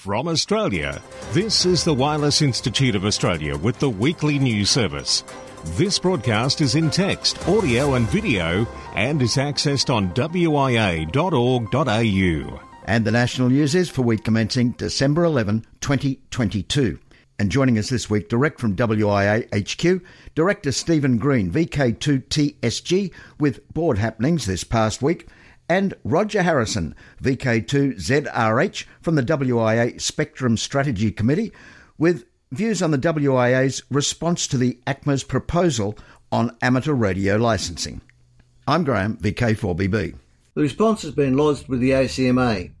From Australia, this is the Wireless Institute of Australia with the weekly news service. This broadcast is in text, audio, and video and is accessed on wia.org.au. And the national news is for week commencing December 11, 2022. And joining us this week, direct from WIA HQ, Director Stephen Green, VK2TSG, with board happenings this past week and Roger Harrison, VK2ZRH from the WIA Spectrum Strategy Committee, with views on the WIA's response to the ACMA's proposal on amateur radio licensing. I'm Graham, VK4BB. The response has been lodged with the ACMA.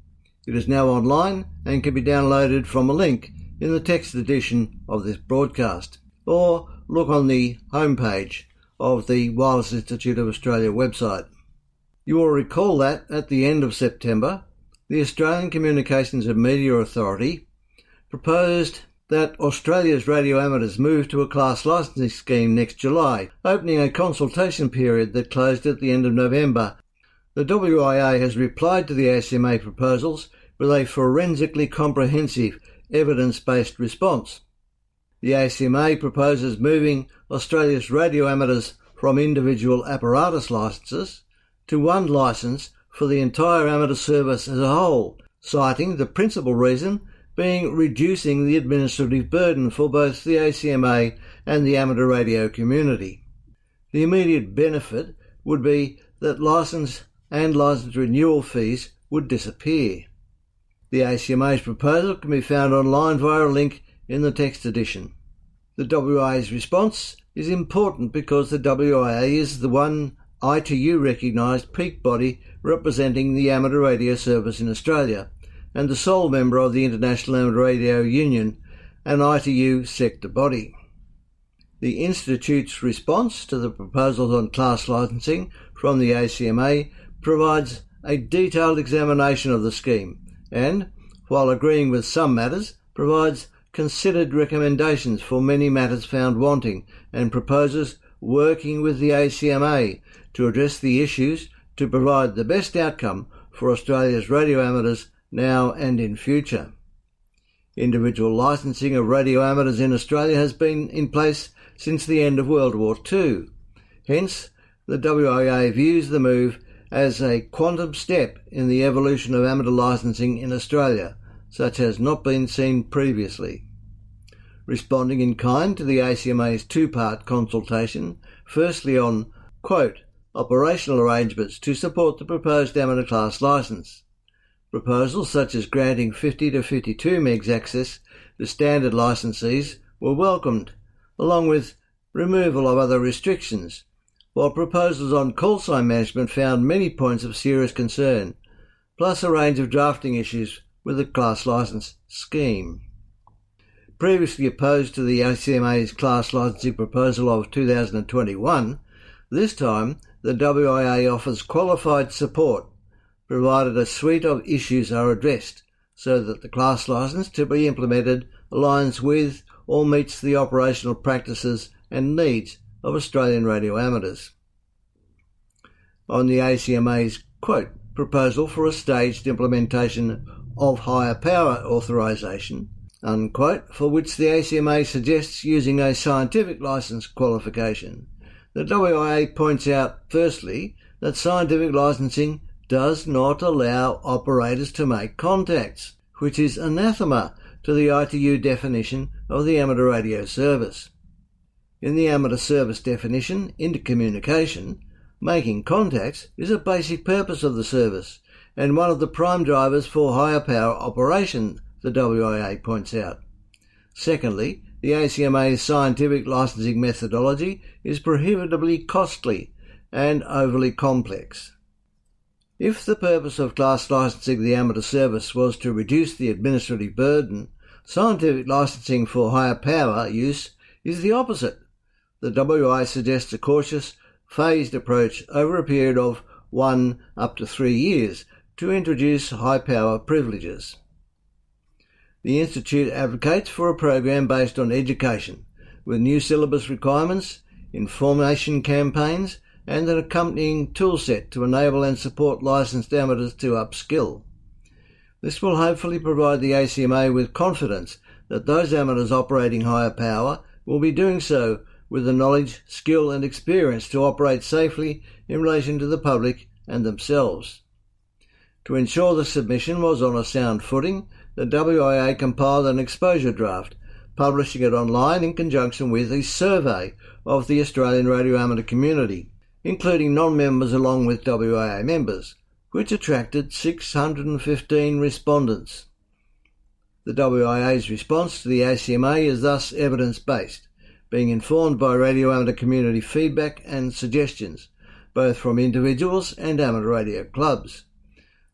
It is now online and can be downloaded from a link in the text edition of this broadcast, or look on the homepage of the Wireless Institute of Australia website. You will recall that at the end of September, the Australian Communications and Media Authority proposed that Australia's radio amateurs move to a class licensing scheme next July, opening a consultation period that closed at the end of November. The WIA has replied to the ACMA proposals with a forensically comprehensive, evidence based response. The ACMA proposes moving Australia's radio amateurs from individual apparatus licences to one licence for the entire amateur service as a whole, citing the principal reason being reducing the administrative burden for both the ACMA and the amateur radio community. The immediate benefit would be that licence and licence renewal fees would disappear. The ACMA's proposal can be found online via a link in the text edition. The WIA's response is important because the WIA is the one ITU recognised peak body representing the amateur radio service in Australia and the sole member of the International Amateur Radio Union, an ITU sector body. The Institute's response to the proposals on class licensing from the ACMA provides a detailed examination of the scheme and, while agreeing with some matters, provides considered recommendations for many matters found wanting and proposes working with the ACMA to address the issues to provide the best outcome for Australia's radio amateurs now and in future. Individual licensing of radio amateurs in Australia has been in place since the end of World War II. Hence, the WIA views the move as a quantum step in the evolution of amateur licensing in Australia, such as not been seen previously. Responding in kind to the ACMA's two part consultation, firstly on, quote, operational arrangements to support the proposed amateur class license. Proposals such as granting 50 to 52 megs access to standard licensees were welcomed, along with removal of other restrictions, while proposals on call sign management found many points of serious concern, plus a range of drafting issues with the class license scheme. Previously opposed to the ACMA's class licensing proposal of 2021, this time the WIA offers qualified support provided a suite of issues are addressed so that the class license to be implemented aligns with or meets the operational practices and needs of Australian radio amateurs. On the ACMA's quote proposal for a staged implementation of higher power authorisation, unquote, for which the ACMA suggests using a scientific licence qualification, the WIA points out, firstly, that scientific licensing does not allow operators to make contacts, which is anathema to the ITU definition of the amateur radio service. In the amateur service definition, intercommunication, making contacts is a basic purpose of the service and one of the prime drivers for higher power operation, the WIA points out. Secondly, the ACMA's scientific licensing methodology is prohibitively costly and overly complex. If the purpose of class licensing the amateur service was to reduce the administrative burden, scientific licensing for higher power use is the opposite. The WI suggests a cautious, phased approach over a period of one up to three years to introduce high power privileges. The Institute advocates for a program based on education, with new syllabus requirements, information campaigns, and an accompanying toolset to enable and support licensed amateurs to upskill. This will hopefully provide the ACMA with confidence that those amateurs operating higher power will be doing so with the knowledge, skill, and experience to operate safely in relation to the public and themselves. To ensure the submission was on a sound footing, the WIA compiled an exposure draft, publishing it online in conjunction with a survey of the Australian radio amateur community, including non members along with WIA members, which attracted 615 respondents. The WIA's response to the ACMA is thus evidence based, being informed by radio amateur community feedback and suggestions, both from individuals and amateur radio clubs.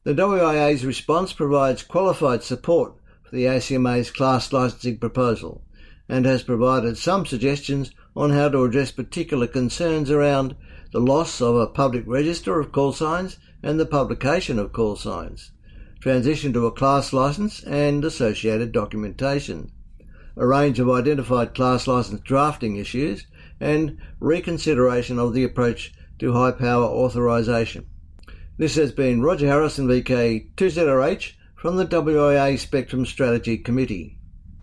The WIA's response provides qualified support for the ACMA's class licensing proposal and has provided some suggestions on how to address particular concerns around the loss of a public register of call signs and the publication of call signs, transition to a class license and associated documentation, a range of identified class license drafting issues, and reconsideration of the approach to high power authorization. This has been Roger Harrison, VK2ZRH, from the WIA Spectrum Strategy Committee.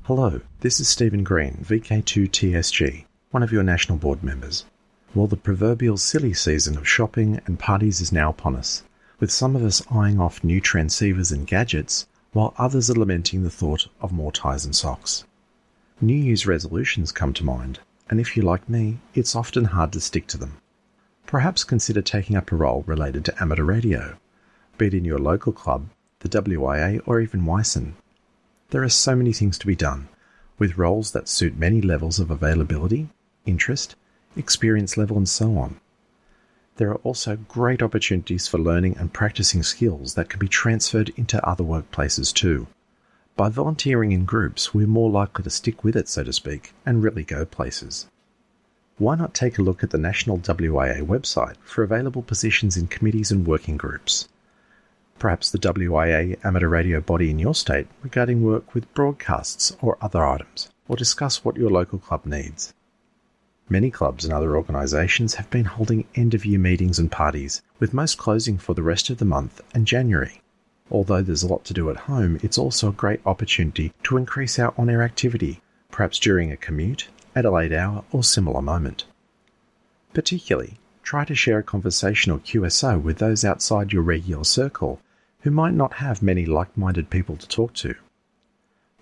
Hello, this is Stephen Green, VK2TSG, one of your National Board members. Well, the proverbial silly season of shopping and parties is now upon us, with some of us eyeing off new transceivers and gadgets, while others are lamenting the thought of more ties and socks. New Year's resolutions come to mind, and if you're like me, it's often hard to stick to them. Perhaps consider taking up a role related to amateur radio, be it in your local club, the WIA, or even WICEN. There are so many things to be done, with roles that suit many levels of availability, interest, experience level, and so on. There are also great opportunities for learning and practicing skills that can be transferred into other workplaces too. By volunteering in groups, we're more likely to stick with it, so to speak, and really go places why not take a look at the National WIA website for available positions in committees and working groups? Perhaps the WIA amateur radio body in your state regarding work with broadcasts or other items, or discuss what your local club needs. Many clubs and other organisations have been holding end of year meetings and parties, with most closing for the rest of the month and January. Although there's a lot to do at home, it's also a great opportunity to increase our on air activity, perhaps during a commute, at a late hour or similar moment. Particularly, try to share a conversation or QSO with those outside your regular circle who might not have many like minded people to talk to.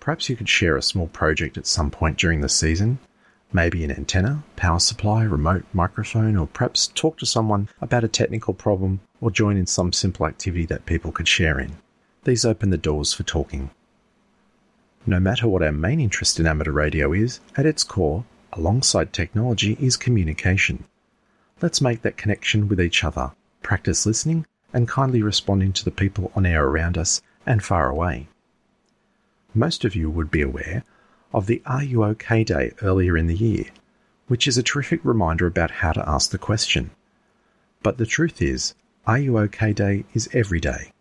Perhaps you could share a small project at some point during the season, maybe an antenna, power supply, remote microphone, or perhaps talk to someone about a technical problem or join in some simple activity that people could share in. These open the doors for talking. No matter what our main interest in amateur radio is, at its core, alongside technology, is communication. Let's make that connection with each other, practice listening, and kindly responding to the people on air around us and far away. Most of you would be aware of the Are You OK Day earlier in the year, which is a terrific reminder about how to ask the question. But the truth is, Are You OK Day is every day.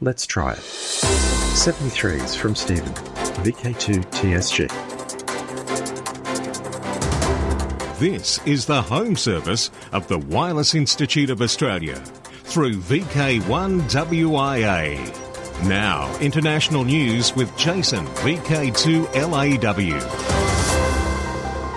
Let's try it. 73s from Stephen. VK2 TSG. This is the home service of the Wireless Institute of Australia through VK1WIA. Now, international news with Jason, VK2LAW.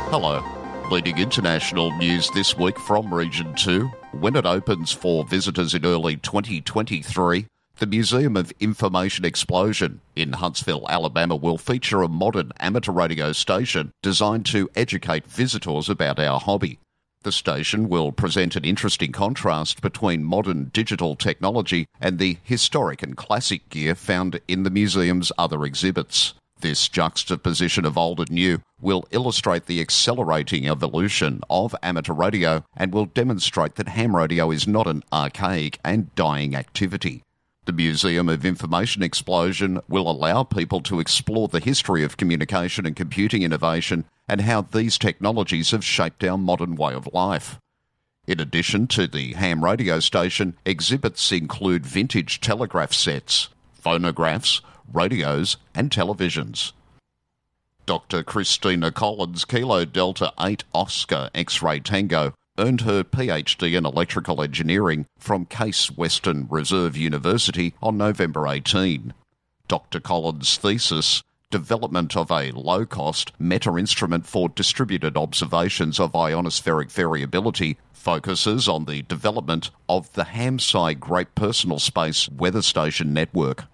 Hello. Leading international news this week from Region 2. When it opens for visitors in early 2023, the Museum of Information Explosion in Huntsville, Alabama will feature a modern amateur radio station designed to educate visitors about our hobby. The station will present an interesting contrast between modern digital technology and the historic and classic gear found in the museum's other exhibits. This juxtaposition of old and new will illustrate the accelerating evolution of amateur radio and will demonstrate that ham radio is not an archaic and dying activity. The Museum of Information Explosion will allow people to explore the history of communication and computing innovation and how these technologies have shaped our modern way of life. In addition to the ham radio station, exhibits include vintage telegraph sets, phonographs, radios, and televisions. Dr. Christina Collins, Kilo Delta 8 Oscar X ray Tango, earned her PhD in electrical engineering from Case Western Reserve University on November 18. Dr. Collins' thesis, Development of a Low Cost Meta Instrument for Distributed Observations of Ionospheric Variability, focuses on the development of the HamSci Grape Personal Space Weather Station Network.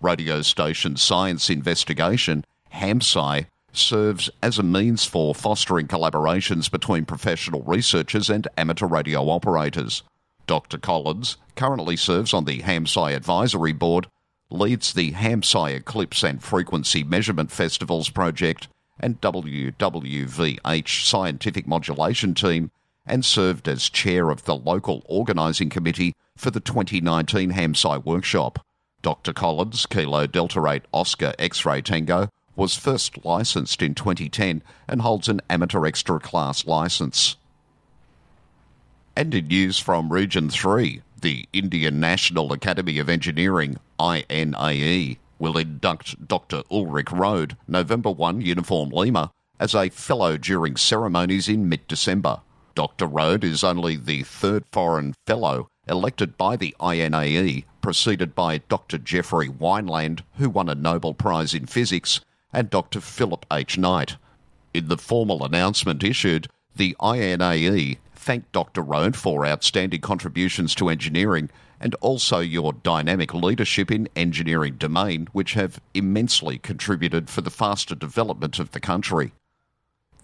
Radio Station Science Investigation, HamSci, serves as a means for fostering collaborations between professional researchers and amateur radio operators. Dr. Collins currently serves on the HamSci Advisory Board, leads the HamSci Eclipse and Frequency Measurement Festivals project and WWVH Scientific Modulation Team, and served as chair of the local organising committee for the 2019 HamSci workshop. Dr. Collins, Kilo Delta 8 Oscar X ray Tango, was first licensed in 2010 and holds an amateur extra class license. And in news from Region 3, the Indian National Academy of Engineering, INAE, will induct Dr. Ulrich Rohde, November 1 Uniform Lima, as a fellow during ceremonies in mid December. Dr. Rohde is only the third foreign fellow elected by the INAE, preceded by Dr. Geoffrey Wineland, who won a Nobel Prize in Physics, and Dr. Philip H. Knight. In the formal announcement issued, the INAE thanked Dr. Rohde for outstanding contributions to engineering and also your dynamic leadership in engineering domain, which have immensely contributed for the faster development of the country.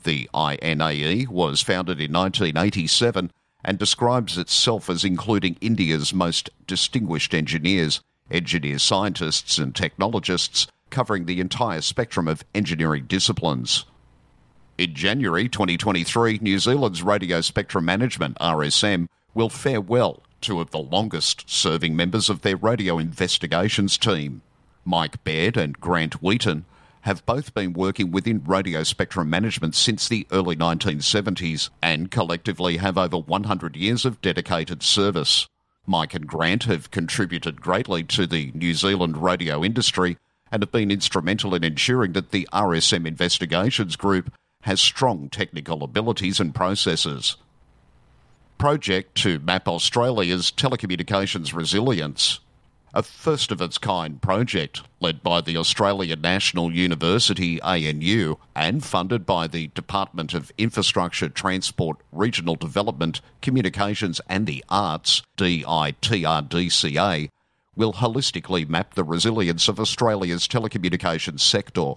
The INAE was founded in 1987 and describes itself as including India's most distinguished engineers, engineer scientists, and technologists covering the entire spectrum of engineering disciplines. In January 2023, New Zealand's Radio Spectrum Management, RSM, will farewell two of the longest serving members of their radio investigations team. Mike Baird and Grant Wheaton have both been working within radio spectrum management since the early 1970s and collectively have over 100 years of dedicated service. Mike and Grant have contributed greatly to the New Zealand radio industry and have been instrumental in ensuring that the RSM Investigations Group has strong technical abilities and processes. Project to map Australia's telecommunications resilience. A first of its kind project led by the Australian National University ANU and funded by the Department of Infrastructure, Transport, Regional Development, Communications and the Arts, DITRDCA, will holistically map the resilience of Australia's telecommunications sector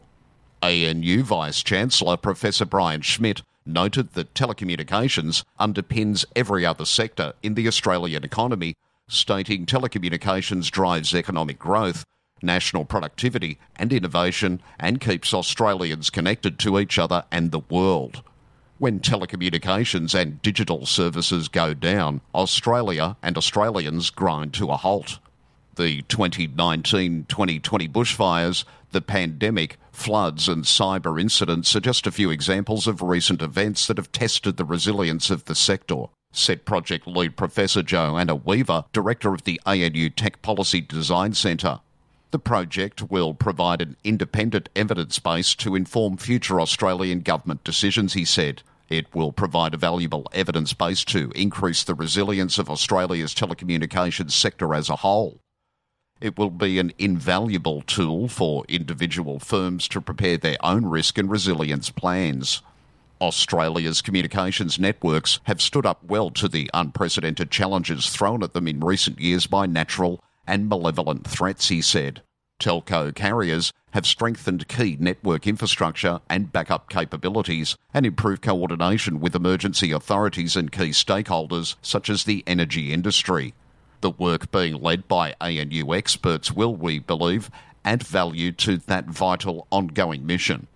ANU Vice Chancellor Professor Brian Schmidt noted that telecommunications underpins every other sector in the Australian economy, stating telecommunications drives economic growth, national productivity and innovation and keeps Australians connected to each other and the world. When telecommunications and digital services go down, Australia and Australians grind to a halt. The 2019 2020 bushfires, the pandemic, floods, and cyber incidents are just a few examples of recent events that have tested the resilience of the sector, said project lead Professor Johanna Weaver, director of the ANU Tech Policy Design Centre. The project will provide an independent evidence base to inform future Australian government decisions, he said. It will provide a valuable evidence base to increase the resilience of Australia's telecommunications sector as a whole. It will be an invaluable tool for individual firms to prepare their own risk and resilience plans. Australia's communications networks have stood up well to the unprecedented challenges thrown at them in recent years by natural and malevolent threats, he said. Telco carriers have strengthened key network infrastructure and backup capabilities and improved coordination with emergency authorities and key stakeholders such as the energy industry. The work being led by ANU experts will, we believe, add value to that vital ongoing mission.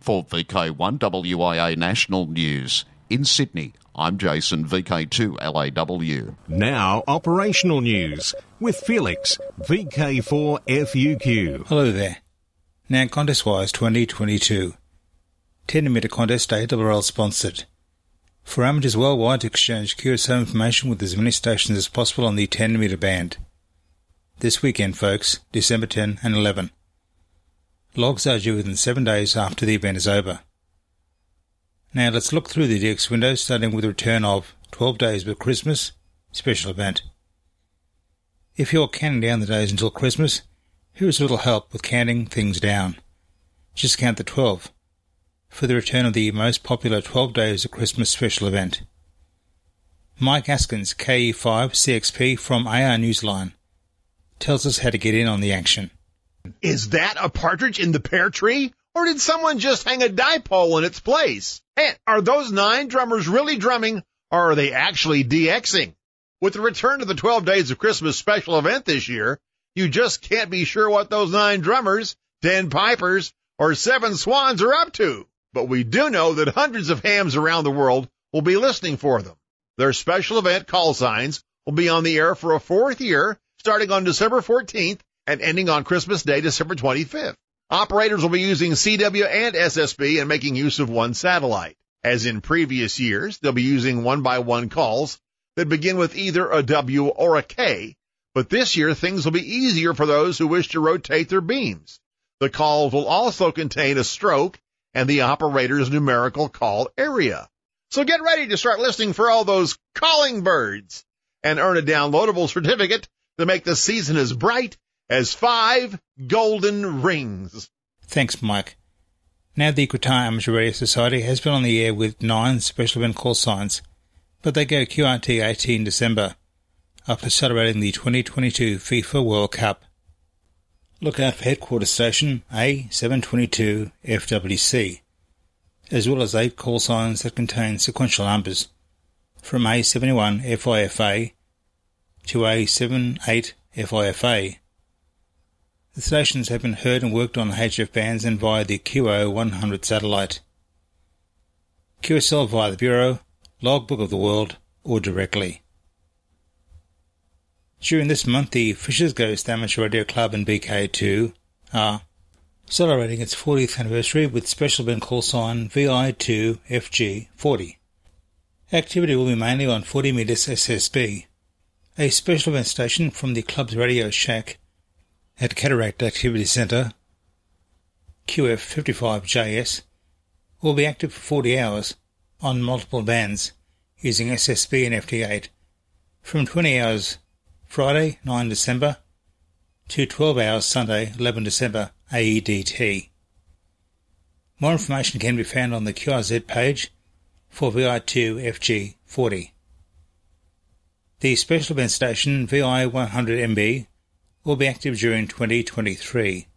For VK1 WIA National News, in Sydney, I'm Jason, VK2LAW. Now, operational news with Felix, VK4FUQ. Hello there. Now, Contest Wise 2022. 10 metre contest ARRL sponsored. For amateurs worldwide to exchange QSL information with as many stations as possible on the 10 metre band. This weekend, folks, December 10 and 11. Logs are due within 7 days after the event is over. Now let's look through the DX window starting with the return of 12 Days But Christmas special event. If you're counting down the days until Christmas, Here is a little help with counting things down. Just count the 12 for the return of the most popular 12 Days of Christmas special event. Mike Askins, KE5CXP from AR Newsline, tells us how to get in on the action. Is that a partridge in the pear tree? Or did someone just hang a dipole in its place? And are those nine drummers really drumming, or are they actually DXing? With the return of the 12 Days of Christmas special event this year, you just can't be sure what those nine drummers, ten pipers, or seven swans are up to. But we do know that hundreds of hams around the world will be listening for them. Their special event call signs will be on the air for a fourth year, starting on December 14th and ending on Christmas Day, December 25th. Operators will be using CW and SSB and making use of one satellite. As in previous years, they'll be using one by one calls that begin with either a W or a K, but this year things will be easier for those who wish to rotate their beams. The calls will also contain a stroke and the operator's numerical call area. So get ready to start listening for all those calling birds and earn a downloadable certificate to make the season as bright as five golden rings. Thanks, Mike. Now the Qatar Amateur Radio Society has been on the air with nine special event call signs, but they go QRT 18 December after celebrating the 2022 FIFA World Cup. Look out for headquarters station A722 FWC as well as eight call signs that contain sequential numbers from A71 FIFA to A78 FIFA. The stations have been heard and worked on the HF bands and via the QO100 satellite. QSL via the Bureau, Logbook of the World, or directly. During this month, the Fisher's Ghost Amateur Radio Club and VK2 are celebrating its 40th anniversary with special event call sign VI2FG40. Activity will be mainly on 40 metres SSB. A special event station from the club's Radio Shack at Cataract Activity Centre, QF55JS, will be active for 40 hours on multiple bands using SSB and FT8 from 20 hours Friday 9 December to 12 hours Sunday 11 December AEDT. More information can be found on the QRZ page for VI2FG40. The special event station VI100MB will be active during 2023,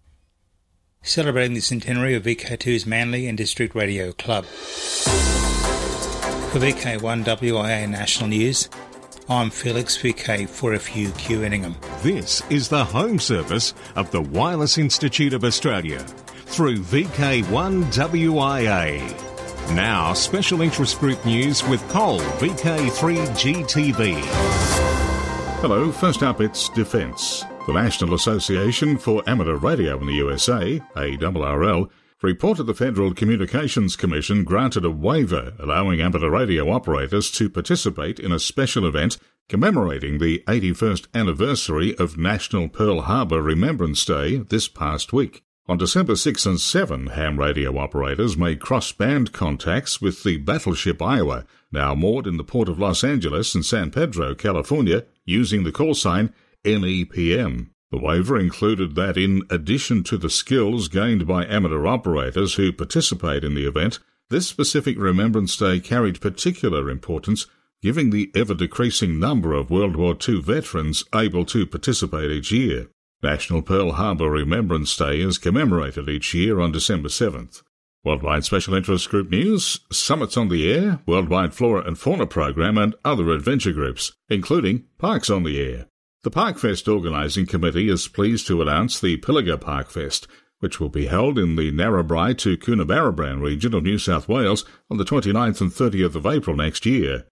celebrating the centenary of VK2's Manly and District Radio Club. For VK1WIA National News, I'm Felix VK4FUQ Enningham. This is the home service of the Wireless Institute of Australia through VK1WIA. Now, special interest group news with Cole VK3GTV. Hello, first up it's Defence. The National Association for Amateur Radio in the USA, ARRL, reported the Federal Communications Commission granted a waiver allowing amateur radio operators to participate in a special event commemorating the 81st anniversary of National Pearl Harbor Remembrance Day this past week. On December 6 and 7, ham radio operators made cross-band contacts with the battleship Iowa, now moored in the port of Los Angeles and San Pedro, California, using the call sign NEPM. The waiver included that in addition to the skills gained by amateur operators who participate in the event, this specific Remembrance Day carried particular importance, giving the ever decreasing number of World War II veterans able to participate each year. National Pearl Harbor Remembrance Day is commemorated each year on December 7th. Worldwide Special Interest Group News, Summits on the Air, Worldwide Flora and Fauna Program, and other adventure groups, including Parks on the Air. The Parkfest organising committee is pleased to announce the Pilliga Parkfest, which will be held in the Narrabri to Coonabarabran region of New South Wales on the 29th and 30th of April next year.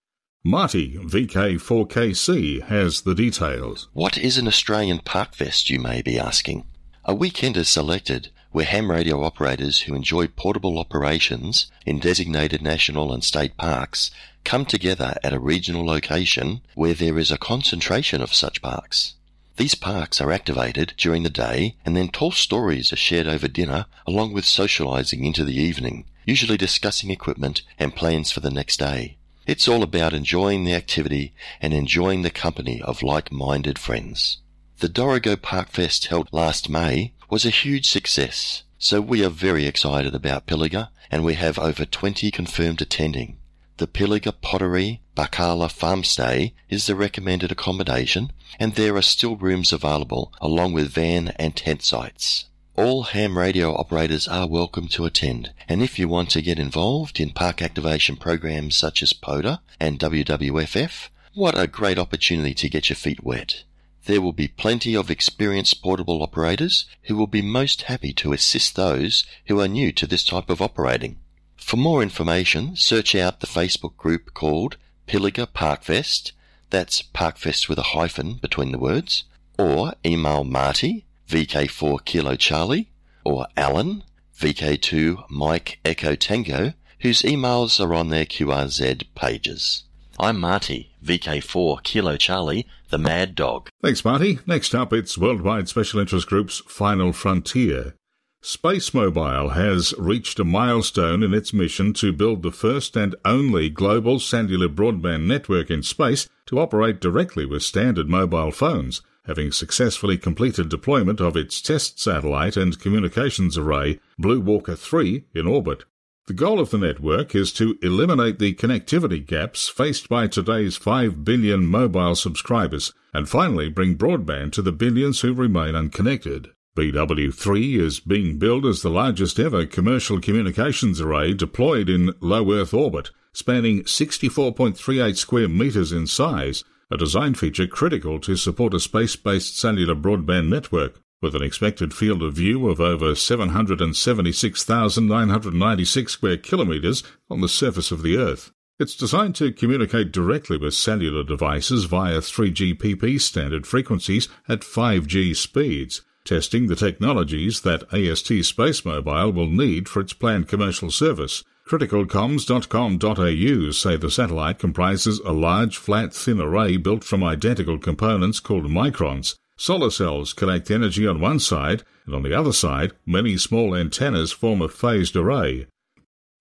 Marty, VK4KC, has the details. What is an Australian Parkfest, you may be asking? A weekend is selected where ham radio operators who enjoy portable operations in designated national and state parks come together at a regional location where there is a concentration of such parks. These parks are activated during the day and then tall stories are shared over dinner along with socializing into the evening, usually discussing equipment and plans for the next day. It's all about enjoying the activity and enjoying the company of like-minded friends. The Dorrigo Park Fest held last May was a huge success, so we are very excited about Pilliga and we have over 20 confirmed attending. The Pilliga Pottery Barkala Farmstay is the recommended accommodation and there are still rooms available along with van and tent sites. All ham radio operators are welcome to attend, and if you want to get involved in park activation programs such as POTA and WWFF, what a great opportunity to get your feet wet. There will be plenty of experienced portable operators who will be most happy to assist those who are new to this type of operating. For more information, search out the Facebook group called Pilliga Parkfest, that's Parkfest with a hyphen between the words, or email Marty VK4 Kilo Charlie, or Alan, VK2 Mike Echo Tango, whose emails are on their QRZ pages. I'm Marty, VK4 Kilo Charlie, the Mad Dog. Thanks, Marty. Next up, it's Worldwide Special Interest Group's Final Frontier. Space Mobile has reached a milestone in its mission to build the first and only global cellular broadband network in space to operate directly with standard mobile phones having successfully completed deployment of its test satellite and communications array, Blue Walker 3, in orbit. The goal of the network is to eliminate the connectivity gaps faced by today's 5 billion mobile subscribers and finally bring broadband to the billions who remain unconnected. BW3 is being built as the largest ever commercial communications array deployed in low Earth orbit, spanning 64.38 square meters in size a design feature critical to support a space-based cellular broadband network with an expected field of view of over 776,996 square kilometers on the surface of the Earth. It's designed to communicate directly with cellular devices via 3GPP standard frequencies at 5G speeds, testing the technologies that AST Space Mobile will need for its planned commercial service, Criticalcoms.com.au say the satellite comprises a large, flat, thin array built from identical components called microns. Solar cells collect energy on one side, and on the other side, many small antennas form a phased array.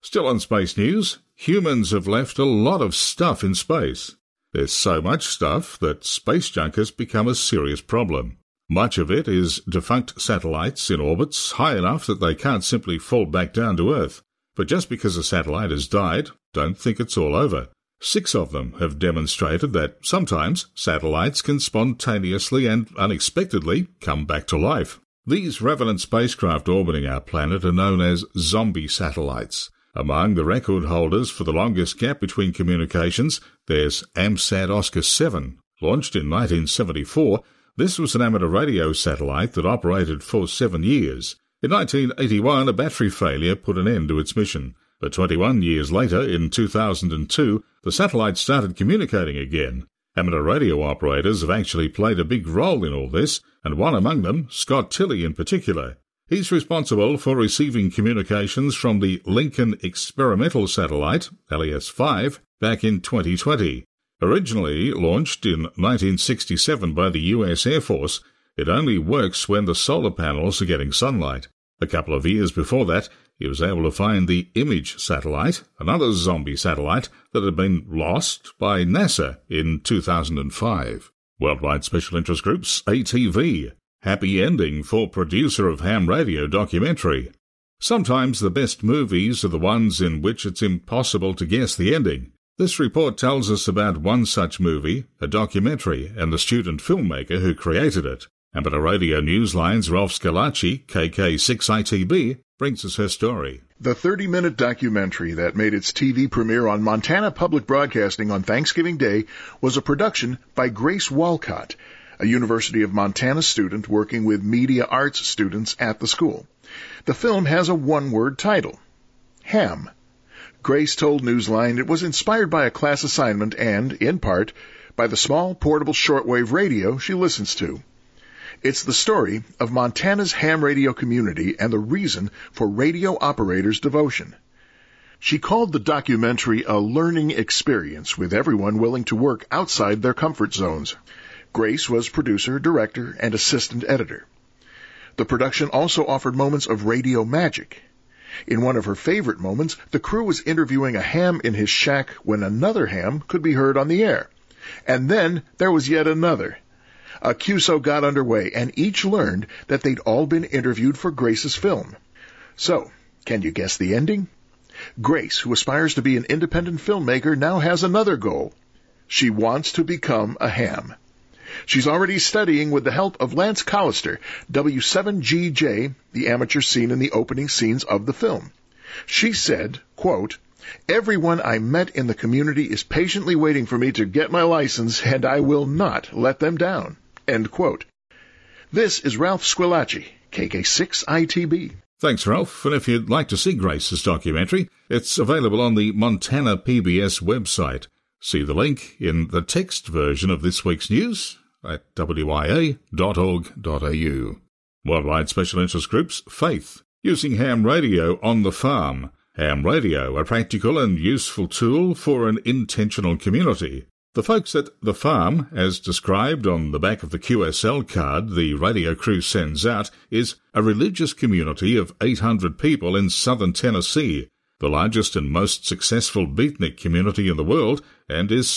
Still on space news, humans have left a lot of stuff in space. There's so much stuff that space junk has become a serious problem. Much of it is defunct satellites in orbits high enough that they can't simply fall back down to Earth. But just because a satellite has died, don't think it's all over. Six of them have demonstrated that sometimes satellites can spontaneously and unexpectedly come back to life. These revenant spacecraft orbiting our planet are known as zombie satellites. Among the record holders for the longest gap between communications, there's AMSAT Oscar 7. Launched in 1974, this was an amateur radio satellite that operated for seven years. In 1981, a battery failure put an end to its mission. But 21 years later, in 2002, the satellite started communicating again. Amateur radio operators have actually played a big role in all this, and one among them, Scott Tilley in particular. He's responsible for receiving communications from the Lincoln Experimental Satellite, LES 5, back in 2020. Originally launched in 1967 by the US Air Force, it only works when the solar panels are getting sunlight. A couple of years before that, he was able to find the Image satellite, another zombie satellite that had been lost by NASA in 2005. Worldwide Special Interest Groups, ATV. Happy ending for producer of ham radio documentary. Sometimes the best movies are the ones in which it's impossible to guess the ending. This report tells us about one such movie, a documentary, and the student filmmaker who created it. Amateur Radio Newsline's Ralph Squillace, KK6ITB, brings us her story. The 30 minute documentary that made its TV premiere on Montana Public Broadcasting on Thanksgiving Day was a production by Grace Walcott, a University of Montana student working with media arts students at the school. The film has a one word title Ham. Grace told Newsline it was inspired by a class assignment and, in part, by the small portable shortwave radio she listens to. It's the story of Montana's ham radio community and the reason for radio operators' devotion. She called the documentary a learning experience with everyone willing to work outside their comfort zones. Grace was producer, director, and assistant editor. The production also offered moments of radio magic. In one of her favorite moments, the crew was interviewing a ham in his shack when another ham could be heard on the air. And then there was yet another. A QSO got underway, and each learned that they'd all been interviewed for Grace's film. So, can you guess the ending? Grace, who aspires to be an independent filmmaker, now has another goal. She wants to become a ham. She's already studying with the help of Lance Collister, W7GJ, the amateur seen in the opening scenes of the film. She said, quote, Everyone I met in the community is patiently waiting for me to get my license, and I will not let them down. End quote. This is Ralph Squillace, KK6ITB. Thanks, Ralph. And if you'd like to see Grace's documentary, it's available on the Montana PBS website. See the link in the text version of this week's news at wia.org.au. Worldwide Special Interest Groups, Faith, using ham radio on the farm. Ham radio, a practical and useful tool for an intentional community. The folks at the farm, as described on the back of the QSL card the radio crew sends out, is a religious community of 800 people in southern Tennessee, the largest and most successful beatnik community in the world, and is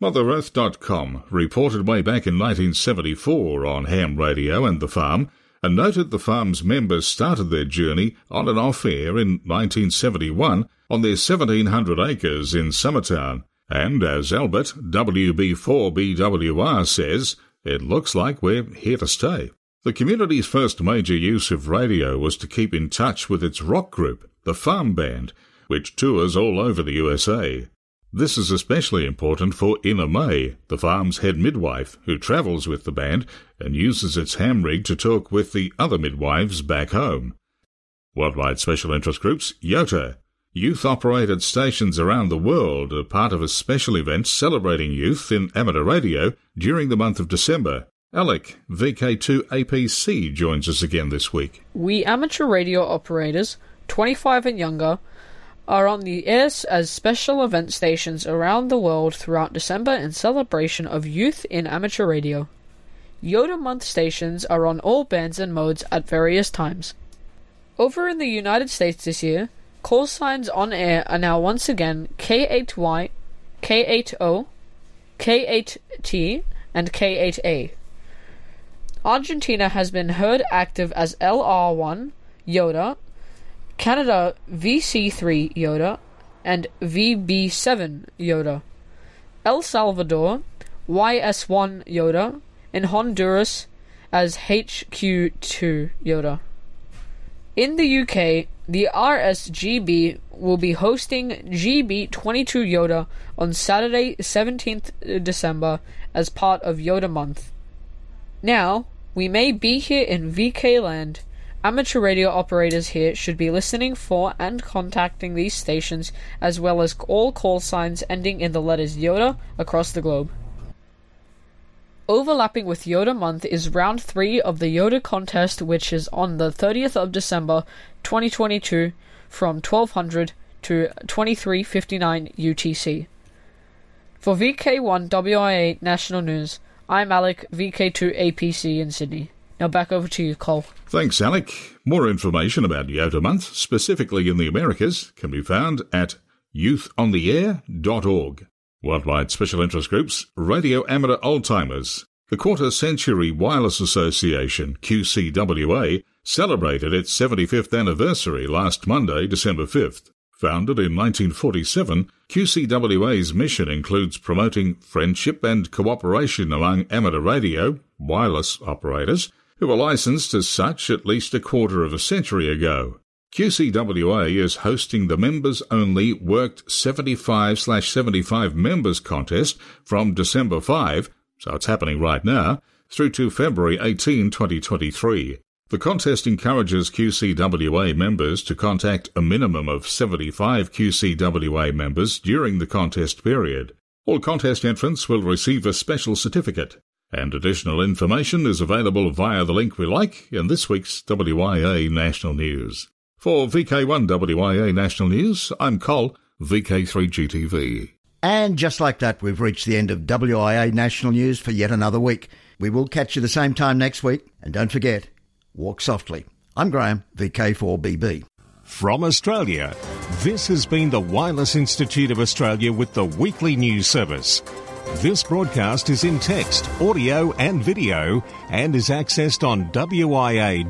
MotherEarth.com reported way back in 1974 on ham radio and the farm and noted the farm's members started their journey on and off air in 1971 on their 1700 acres in Summertown. And as Albert WB4BWR says, it looks like we're here to stay. The community's first major use of radio was to keep in touch with its rock group, the Farm Band, which tours all over the USA. This is especially important for Ina May, the farm's head midwife, who travels with the band and uses its ham rig to talk with the other midwives back home. Worldwide Special Interest Groups, YOTA, Youth operated stations around the world are part of a special event celebrating youth in amateur radio during the month of December. Alec, VK2APC, joins us again this week. We amateur radio operators, 25 and younger, are on the air as special event stations around the world throughout December in celebration of youth in amateur radio. YOTA Month stations are on all bands and modes at various times. Over in the United States this year, call signs on air are now once again K8Y, K8O, K8T, and K8A. Argentina has been heard active as LR1, YOTA, Canada VC3 YOTA and VB7 YOTA, El Salvador YS1 YOTA, and Honduras as HQ2 YOTA. In the UK, the RSGB will be hosting GB22 YOTA on Saturday, 17th December, as part of YOTA Month. Now, we may be here in VK land Amateur radio operators here should be listening for and contacting these stations, as well as all call signs ending in the letters YOTA across the globe. Overlapping with YOTA month is round 3 of the YOTA contest, which is on the 30th of December 2022 from 1200 to 2359 UTC. For VK1 WIA National News, I'm Alec, VK2 APC in Sydney. Now back over to you, Cole. Thanks, Alec. More information about YOTA Month, specifically in the Americas, can be found at youthontheair.org. Worldwide Special Interest Groups, Radio Amateur Oldtimers. The Quarter Century Wireless Association, QCWA, celebrated its 75th anniversary last Monday, December 5th. Founded in 1947, QCWA's mission includes promoting friendship and cooperation among amateur radio, wireless operators, who were licensed as such at least a quarter of a century ago. QCWA is hosting the members only worked 75 75 members contest from December 5, so it's happening right now, through to February 18, 2023. The contest encourages QCWA members to contact a minimum of 75 QCWA members during the contest period. All contest entrants will receive a special certificate and additional information is available via the link we like in this week's WIA National News. For VK1 WIA National News, I'm Col, VK3GTV. And just like that, we've reached the end of WIA National News for yet another week. We will catch you the same time next week, and don't forget, walk softly. I'm Graham, VK4BB. From Australia, this has been the Wireless Institute of Australia with the weekly news service. This broadcast is in text, audio, and video and is accessed on wia.org.au.